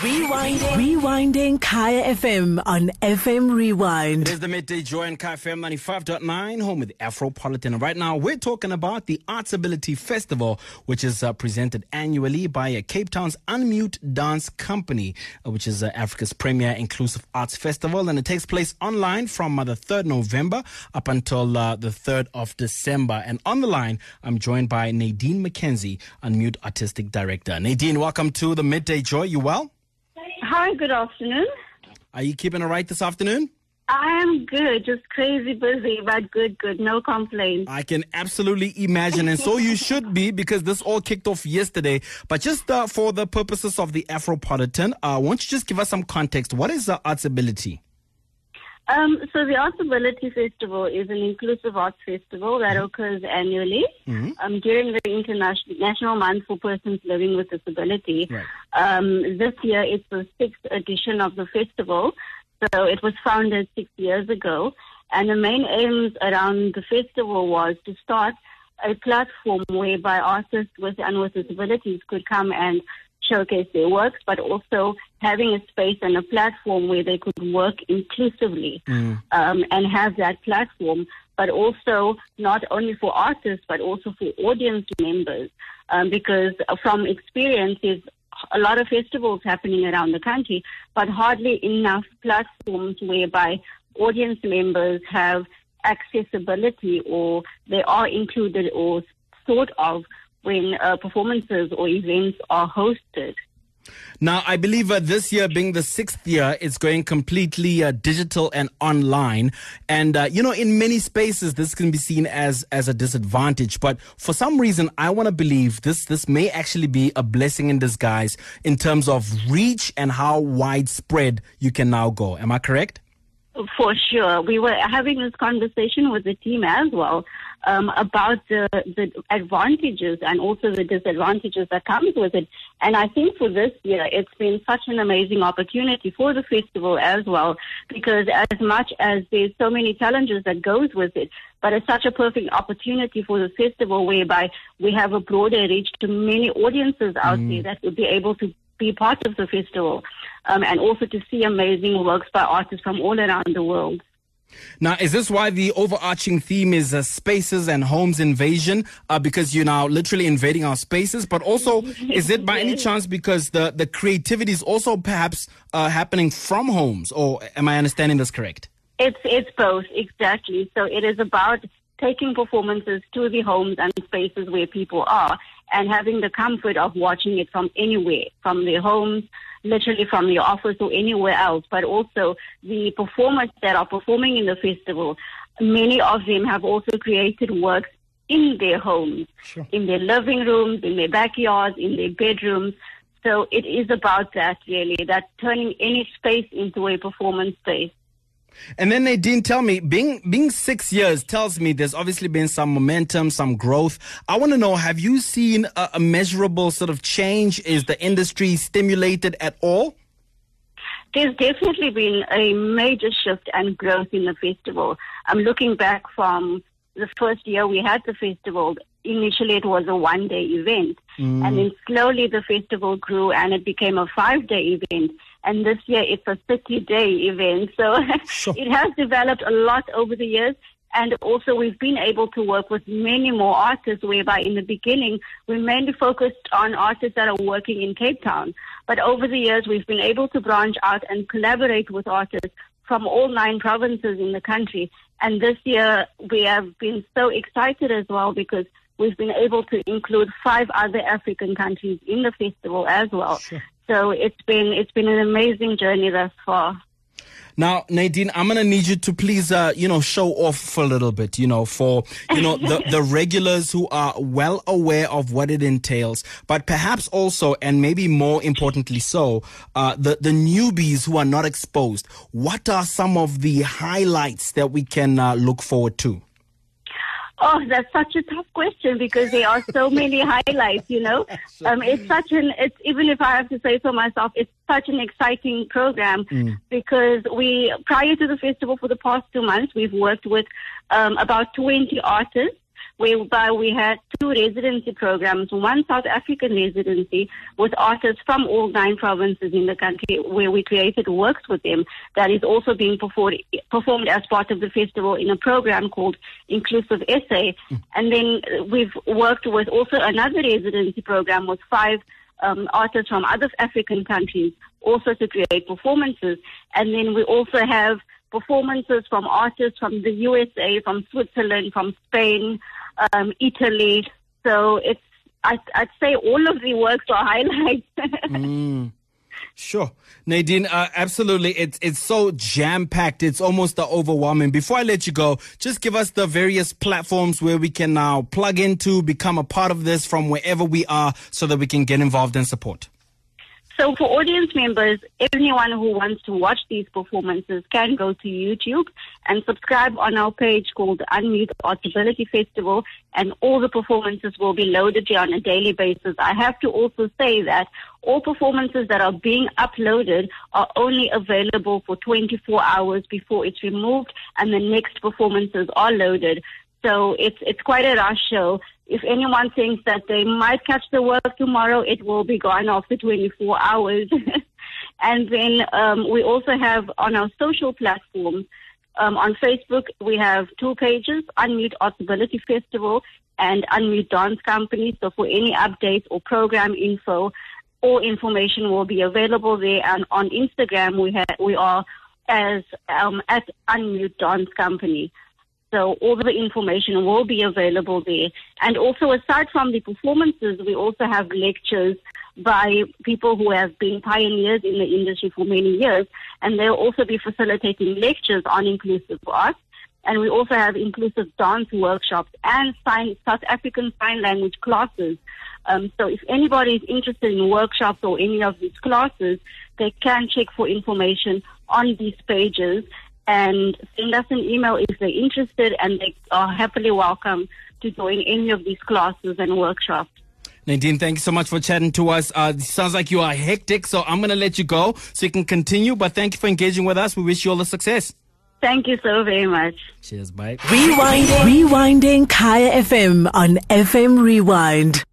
Rewinding. Rewinding Kaya FM on FM Rewind. It is the midday joy on Kaya FM 95.9, home with Afropolitan. And right now, we're talking about the ArtsAbility Festival, which is uh, presented annually by uh, Cape Town's Unmute Dance Company, uh, which is uh, Africa's premier inclusive arts festival. And it takes place online from uh, the 3rd November up until uh, the 3rd of December. And on the line, I'm joined by Nadine McKenzie, Unmute Artistic Director. Nadine, welcome to the midday joy. You well? Hi, good afternoon. Are you keeping it right this afternoon? I am good, just crazy busy, but good, good, no complaints. I can absolutely imagine, and so you should be because this all kicked off yesterday. But just uh, for the purposes of the Afropolitan, uh, won't you just give us some context? What is the ArtsAbility? Um, so the ArtsAbility Festival is an inclusive arts festival that occurs annually Mm-hmm. um, during the International National Month for Persons Living with Disability. Right. Um, this year it's the sixth edition of the festival. So it was founded six years ago. And the main aims around the festival was to start a platform whereby artists with and with disabilities could come and showcase their works, but also having a space and a platform where they could work inclusively um, and have that platform, but also not only for artists, but also for audience members. Um, because from experience, there's a lot of festivals happening around the country, but hardly enough platforms whereby audience members have accessibility or they are included or thought of when uh, performances or events are hosted. Now, I believe uh, this year being the sixth year, it's going completely uh, digital and online. And, uh, you know, in many spaces, this can be seen as, as a disadvantage. But for some reason, I want to believe this, this may actually be a blessing in disguise in terms of reach and how widespread you can now go. Am I correct? For sure. We were having this conversation with the team as well um, about the, the advantages and also the disadvantages that comes with it. And I think for this year, it's been such an amazing opportunity for the festival as well, because as much as there's so many challenges that goes with it, but it's such a perfect opportunity for the festival whereby we have a broader reach to many audiences out there that would be able to be part of the festival um, and also to see amazing works by artists from all around the world. Now, is this why the overarching theme is uh, spaces and homes invasion? Uh, because you're now literally invading our spaces, but also is it by any chance because the, the creativity is also perhaps uh, happening from homes? Or am I understanding this correct? It's it's both exactly. So it is about taking performances to the homes and spaces where people are, and having the comfort of watching it from anywhere, from their homes, literally from your office or anywhere else. But also the performers that are performing in the festival, many of them have also created works in their homes, in their living rooms, in their backyards, in their bedrooms. So it is about that really, that turning any space into a performance space. And then Nadine tell me, being being six years tells me there's obviously been some momentum, some growth. I want to know, have you seen a, a measurable sort of change? Is the industry stimulated at all? There's definitely been a major shift and growth in the festival. I'm looking back from the first year we had the festival. Initially, it was a one day event, and mm. then slowly the festival grew and it became a five day event. And this year, it's a 30 day event. So Sure. it has developed a lot over the years. And also, we've been able to work with many more artists, whereby in the beginning, we mainly focused on artists that are working in Cape Town. But over the years, we've been able to branch out and collaborate with artists from all nine provinces in the country. And this year, we have been so excited as well because we've been able to include five other African countries in the festival as well. So it's been it's been an amazing journey thus far. Now, Nadine, I'm going to need you to please, uh, you know, show off for a little bit, you know, for, you know, the, the regulars who are well aware of what it entails, but perhaps also, and maybe more importantly so, uh, the, the newbies who are not exposed. What are some of the highlights that we can uh, look forward to? Oh, that's such a tough question because there are so many highlights, you know. Um, it's such an, it's, even if I have to say so myself, it's such an exciting program because we, prior to the festival for the past two months, we've worked with um, about 20 artists whereby we had two residency programs, one South African residency with artists from all nine provinces in the country where we created works with them that is also being performed, performed as part of the festival in a program called Inclusive SA. And then we've worked with also another residency program with five um, artists from other African countries also to create performances. And then we also have performances from artists from the USA, from Switzerland, from Spain, um, Italy. So it's, I, I'd say all of the works are highlights. mm. Sure, Nadine. Uh, absolutely, it's it's so jam packed. It's almost overwhelming. Before I let you go, just give us the various platforms where we can now plug into, become a part of this from wherever we are, so that we can get involved and support. So for audience members, anyone who wants to watch these performances can go to YouTube and subscribe on our page called Unmute Artability Festival and all the performances will be loaded here on a daily basis. I have to also say that all performances that are being uploaded are only available for 24 hours before it's removed and the next performances are loaded. So it's, it's quite a rush show if anyone thinks that they might catch the work tomorrow, it will be gone after 24 hours. and then um, we also have on our social platforms, um, on Facebook, we have two pages, Unmute Artability Festival and Unmute Dance Company. So for any updates or program info, all information will be available there. And on Instagram, we have, we are as um, at Unmute Dance Company. So all the information will be available there. And also aside from the performances, we also have lectures by people who have been pioneers in the industry for many years. And they'll also be facilitating lectures on inclusive art. And we also have inclusive dance workshops and sign, South African Sign Language classes. Um, so if anybody is interested in workshops or any of these classes, they can check for information on these pages and send us an email if they're interested and they are happily welcome to join any of these classes and workshops. Nadine, thank you so much for chatting to us. Uh, sounds like you are hectic, so I'm going to let you go so you can continue. But thank you for engaging with us. We wish you all the success. Thank you so very much. Cheers, bye. Rewinding, Rewinding Kaya FM on FM Rewind.